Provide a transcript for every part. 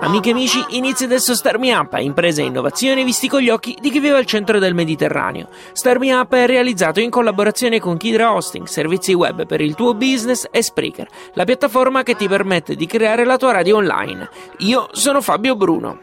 Amiche e amici, inizia adesso Star Me Up, impresa e innovazione visti con gli occhi di chi vive al centro del Mediterraneo. Star Me Up è realizzato in collaborazione con Kidra Hosting, servizi web per il tuo business e Spreaker, la piattaforma che ti permette di creare la tua radio online. Io sono Fabio Bruno.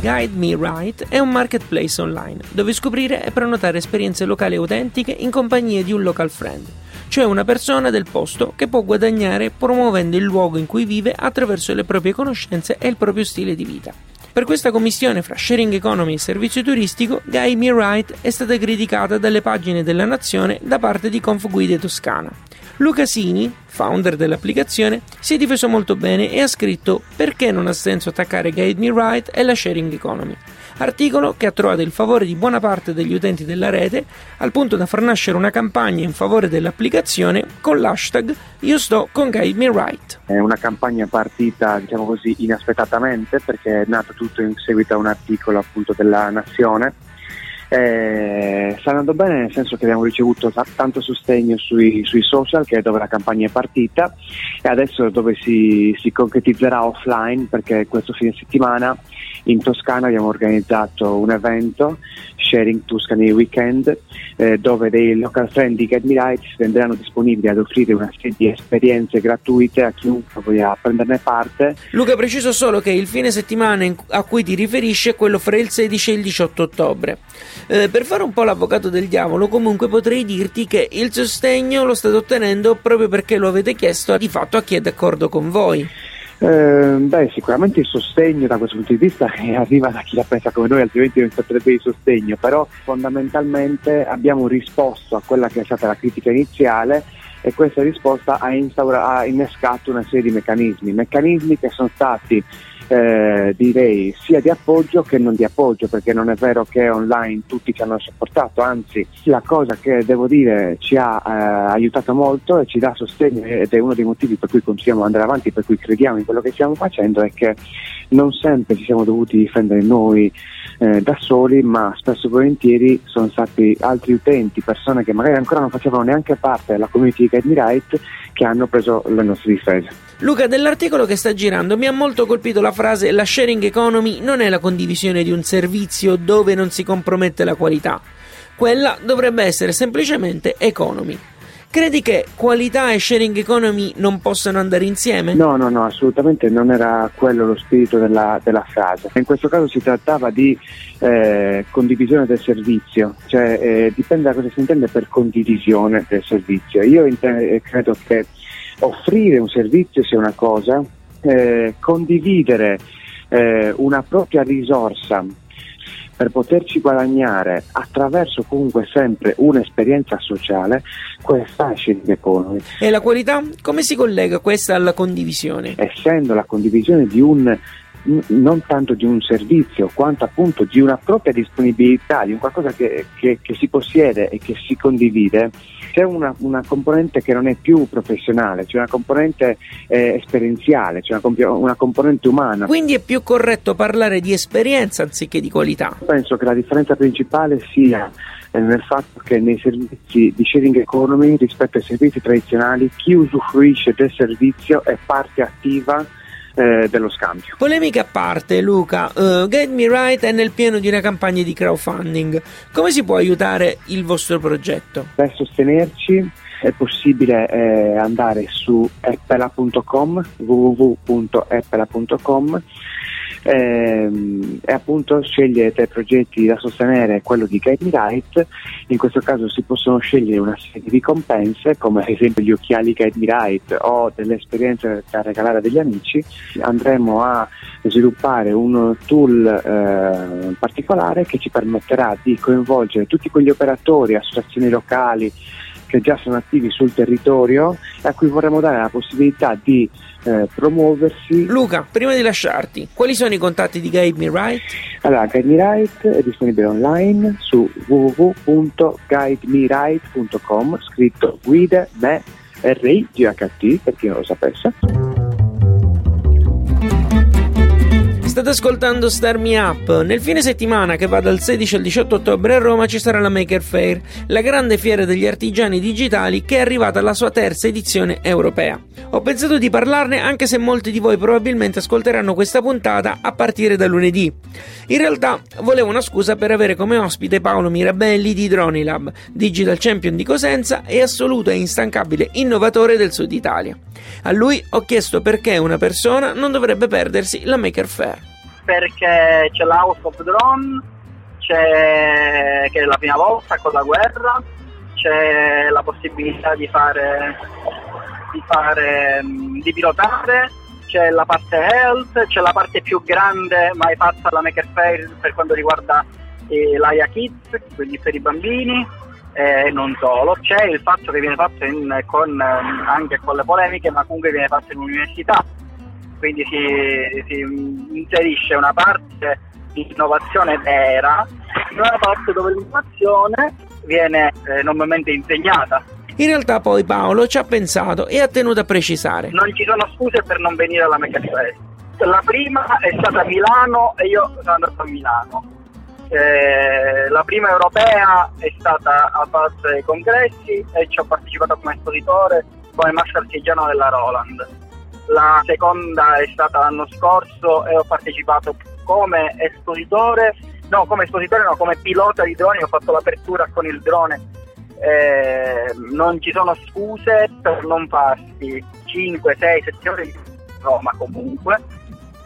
Guide Me Right è un marketplace online dove scoprire e prenotare esperienze locali autentiche in compagnia di un local friend, cioè una persona del posto che può guadagnare promuovendo il luogo in cui vive attraverso le proprie conoscenze e il proprio stile di vita. Per questa commissione fra sharing economy e servizio turistico, Guide Me Right è stata criticata dalle pagine della nazione da parte di Confguide Toscana. Luca Sini, founder dell'applicazione, si è difeso molto bene e ha scritto perché non ha senso attaccare Guide Me Right e la sharing economy. Articolo che ha trovato il favore di buona parte degli utenti della rete, al punto da far nascere una campagna in favore dell'applicazione con l'hashtag Io sto con Guide Me Right. È una campagna partita, diciamo così, inaspettatamente perché è nato tutto in seguito a un articolo appunto della Nazione. Eh, sta andando bene nel senso che abbiamo ricevuto t- tanto sostegno sui, sui social che è dove la campagna è partita e adesso dove si, si concretizzerà offline perché questo fine settimana in Toscana abbiamo organizzato un evento Sharing Tuscany Weekend eh, dove dei local friend di Get Me Right renderanno disponibili ad offrire una serie di esperienze gratuite a chiunque voglia prenderne parte Luca preciso solo che il fine settimana a cui ti riferisci è quello fra il 16 e il 18 ottobre. Eh, per fare un po' l'avvocato del diavolo, comunque potrei dirti che il sostegno lo state ottenendo proprio perché lo avete chiesto di fatto a chi è d'accordo con voi. Eh, beh, sicuramente il sostegno da questo punto di vista arriva da chi la pensa come noi, altrimenti non saprebbe il sostegno, però fondamentalmente abbiamo risposto a quella che è stata la critica iniziale e questa risposta ha, instaura- ha innescato una serie di meccanismi, meccanismi che sono stati eh, direi sia di appoggio che non di appoggio perché non è vero che online tutti ci hanno supportato anzi la cosa che devo dire ci ha eh, aiutato molto e ci dà sostegno ed è uno dei motivi per cui continuiamo ad andare avanti per cui crediamo in quello che stiamo facendo è che non sempre ci siamo dovuti difendere noi eh, da soli ma spesso e volentieri sono stati altri utenti persone che magari ancora non facevano neanche parte della community di Guide Me Right che hanno preso le nostre difese Luca, dell'articolo che sta girando mi ha molto colpito la frase la sharing economy non è la condivisione di un servizio dove non si compromette la qualità. Quella dovrebbe essere semplicemente economy. Credi che qualità e sharing economy non possano andare insieme? No, no, no, assolutamente non era quello lo spirito della, della frase. In questo caso si trattava di eh, condivisione del servizio, cioè eh, dipende da cosa si intende per condivisione del servizio. Io inte- credo che offrire un servizio sia una cosa, eh, condividere eh, una propria risorsa per poterci guadagnare attraverso comunque sempre un'esperienza sociale, questa sharing economy. E la qualità? Come si collega questa alla condivisione? essendo la condivisione di un non tanto di un servizio quanto appunto di una propria disponibilità, di un qualcosa che, che- che si possiede e che si condivide, c'è una, una componente che non è più professionale, c'è una componente eh, esperienziale, c'è una, comp- una componente umana. Quindi è più corretto parlare di esperienza anziché di qualità. Penso che la differenza principale sia eh, nel fatto che nei servizi di sharing economy rispetto ai servizi tradizionali chi usufruisce del servizio è parte attiva eh, dello scambio. Polemiche a parte, Luca, uh, Get Me Right è nel pieno di una campagna di crowdfunding. Come si può aiutare il vostro progetto? Per sostenerci è possibile eh, andare su appela.com www.appela.com ehm, e appunto scegliere tra i progetti da sostenere quello di Guide Me Right. In questo caso si possono scegliere una serie di ricompense come ad esempio gli occhiali Guide Me Right o delle esperienze da regalare a degli amici. Andremo a sviluppare un tool eh, particolare che ci permetterà di coinvolgere tutti quegli operatori, associazioni locali che già sono attivi sul territorio e a cui vorremmo dare la possibilità di eh, promuoversi. Luca, prima di lasciarti, quali sono i contatti di Guide Me Right? Allora, Guide Me Right è disponibile online su www.guidemeright.com scritto guide me R-I-G-H-T per chi non lo sapesse. State ascoltando Star Me Up. Nel fine settimana che va dal 16 al 18 ottobre a Roma ci sarà la Maker Fair, la grande fiera degli artigiani digitali che è arrivata alla sua terza edizione europea. Ho pensato di parlarne anche se molti di voi probabilmente ascolteranno questa puntata a partire da lunedì. In realtà volevo una scusa per avere come ospite Paolo Mirabelli di Dronilab, Digital Champion di Cosenza e assoluto e instancabile innovatore del Sud Italia. A lui ho chiesto perché una persona non dovrebbe perdersi la Maker Fair. Perché c'è l'House of Drone, c'è che è la prima volta con la guerra, c'è la possibilità di fare di fare di pilotare, c'è la parte health, c'è la parte più grande mai fatta alla Maker Fair per quanto riguarda eh, l'AIA Kids, quindi per i bambini, e eh, non solo, c'è il fatto che viene fatto in, con, ehm, anche con le polemiche, ma comunque viene fatto in università, quindi si, si inserisce una parte di innovazione vera in una parte dove l'innovazione viene eh, normalmente insegnata. In realtà poi Paolo ci ha pensato e ha tenuto a precisare. Non ci sono scuse per non venire alla Meccanisfest. La prima è stata a Milano e io sono andato a Milano eh, la prima europea è stata a parte dei congressi e ci ho partecipato come espositore come master artigiano della Roland. La seconda è stata l'anno scorso e ho partecipato come espositore, no come espositore no, come pilota di droni, ho fatto l'apertura con il drone. Eh, non ci sono scuse per non farsi 5, 6, 7 ore di Roma comunque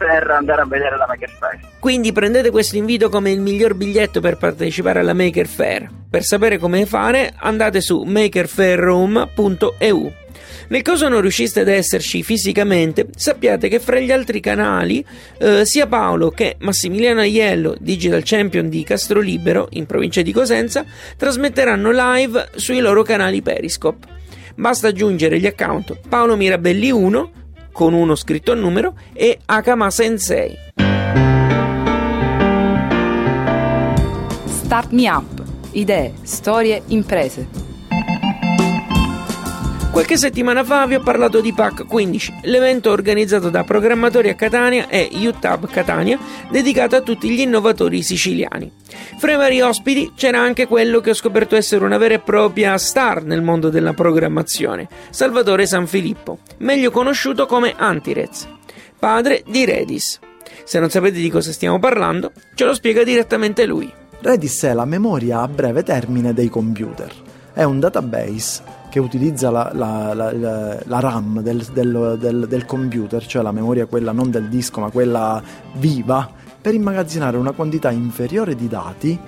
per andare a vedere la Maker Fair. Quindi prendete questo invito come il miglior biglietto per partecipare alla Maker Fair. Per sapere come fare andate su makerfairrome.eu. Nel caso non riusciste ad esserci fisicamente, sappiate che fra gli altri canali eh, sia Paolo che Massimiliano Aiello, Digital Champion di Castrolibero, in provincia di Cosenza, trasmetteranno live sui loro canali Periscope. Basta aggiungere gli account Paolo Mirabelli 1 con uno scritto a numero e Akama Sensei. Start Me Up. Idee, storie, imprese. Qualche settimana fa vi ho parlato di PAC 15, l'evento organizzato da Programmatori a Catania e UTAB Catania, dedicato a tutti gli innovatori siciliani. Fra i vari ospiti c'era anche quello che ho scoperto essere una vera e propria star nel mondo della programmazione, Salvatore Sanfilippo, meglio conosciuto come Antirez, padre di Redis. Se non sapete di cosa stiamo parlando, ce lo spiega direttamente lui. Redis è la memoria a breve termine dei computer. È un database che utilizza la, la, la, la RAM del, del, del, del, computer, cioè la memoria quella non del disco ma quella viva, per immagazzinare una quantità inferiore di dati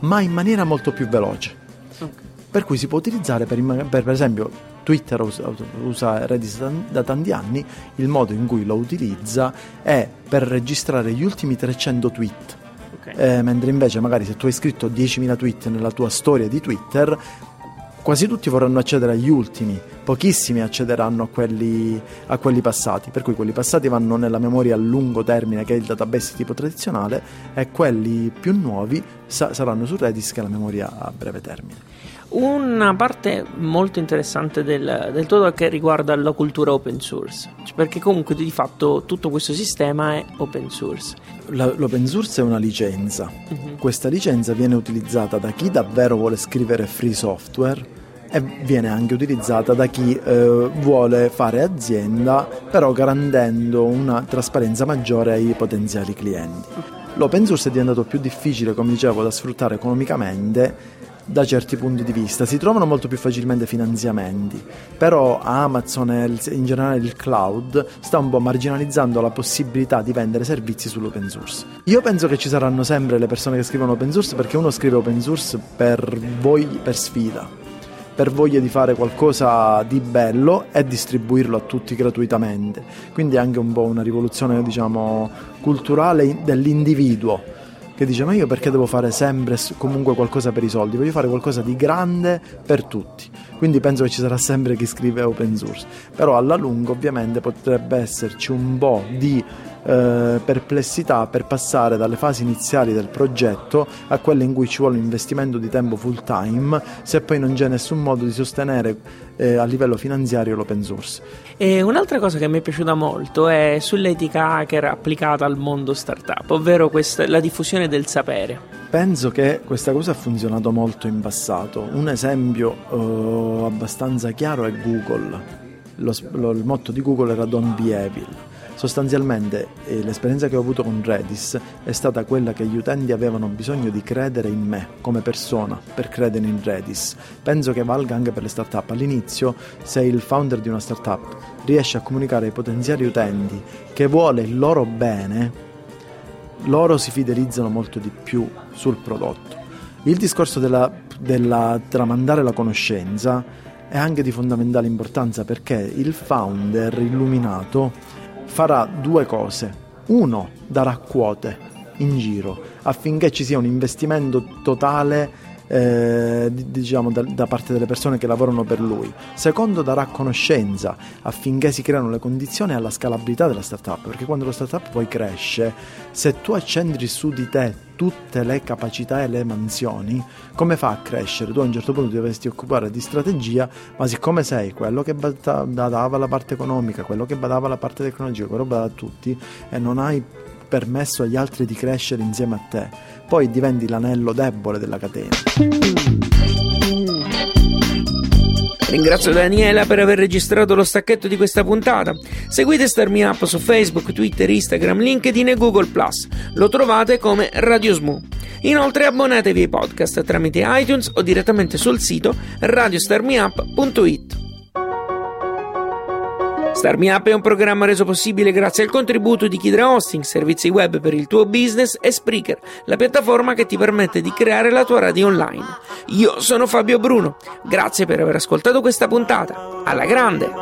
ma in maniera molto più veloce. Okay. Per cui si può utilizzare per, per, per esempio Twitter usa, usa Redis da tanti anni, il modo in cui lo utilizza è per registrare gli ultimi 300 tweet. Okay. Eh, mentre invece magari se tu hai scritto 10.000 tweet nella tua storia di Twitter quasi tutti vorranno accedere agli ultimi, pochissimi accederanno a quelli, a quelli, passati, per cui quelli passati vanno nella memoria a lungo termine che è il database tipo tradizionale e quelli più nuovi sa- saranno su Redis che è la memoria a breve termine. Una parte molto interessante del, del todo che riguarda la cultura open source, cioè perché comunque di fatto tutto questo sistema è open source. La, l'open source è una licenza, uh-huh. questa licenza viene utilizzata da chi davvero vuole scrivere free software e viene anche utilizzata da chi eh, vuole fare azienda però garantendo una trasparenza maggiore ai potenziali clienti. L'open source è diventato più difficile, come dicevo, da sfruttare economicamente da certi punti di vista, si trovano molto più facilmente finanziamenti, però Amazon e in generale il cloud sta un po' marginalizzando la possibilità di vendere servizi sull'open source. Io penso che ci saranno sempre le persone che scrivono open source perché uno scrive open source per voi, per sfida, per voglia di fare qualcosa di bello e distribuirlo a tutti gratuitamente. Quindi è anche un po' una rivoluzione, diciamo, culturale dell'individuo che dice ma io perché devo fare sempre comunque qualcosa per i soldi, voglio fare qualcosa di grande per tutti. Quindi penso che ci sarà sempre chi scrive open source, però alla lunga ovviamente potrebbe esserci un po' di eh, perplessità per passare dalle fasi iniziali del progetto a quelle in cui ci vuole un investimento di tempo full time se poi non c'è nessun modo di sostenere eh, a livello finanziario l'open source. E un'altra cosa che mi è piaciuta molto è sull'etica hacker applicata al mondo startup, ovvero questa, la diffusione del sapere. Penso che questa cosa ha funzionato molto in passato. Un esempio eh, abbastanza chiaro è Google. Lo, lo, il motto di Google era Don't be evil Sostanzialmente eh, l'esperienza che ho avuto con Redis è stata quella che gli utenti avevano bisogno di credere in me come persona per credere in Redis. Penso che valga anche per le startup. All'inizio, se il founder di una startup riesce a comunicare ai potenziali utenti che vuole il loro bene, loro si fidelizzano molto di più sul prodotto. Il discorso della, della tramandare la conoscenza è anche di fondamentale importanza perché il founder illuminato farà due cose. Uno, darà quote in giro affinché ci sia un investimento totale eh, diciamo da, da, parte delle persone che lavorano per lui. Secondo, darà conoscenza affinché si creano le condizioni alla scalabilità della startup, perché quando la startup poi cresce, se tu accentri su di te tutte le capacità e le mansioni, come fa a crescere? Tu a un certo punto ti dovresti occupare di strategia, ma siccome sei quello che badava la parte economica, quello che badava la parte tecnologica, quello che badava tutti, e non hai permesso agli altri di crescere insieme a te, poi diventi l'anello debole della catena. Ringrazio Daniela per aver registrato lo stacchetto di questa puntata. Seguite Starmi Up su Facebook, Twitter, Instagram, LinkedIn e Google Lo trovate come Radio Smoo. Inoltre abbonatevi ai podcast tramite iTunes o direttamente sul sito radiostarmiup.it. Star Me Up è un programma reso possibile grazie al contributo di Kidra Hosting, servizi web per il tuo business e Spreaker, la piattaforma che ti permette di creare la tua radio online. Io sono Fabio Bruno, grazie per aver ascoltato questa puntata. Alla grande!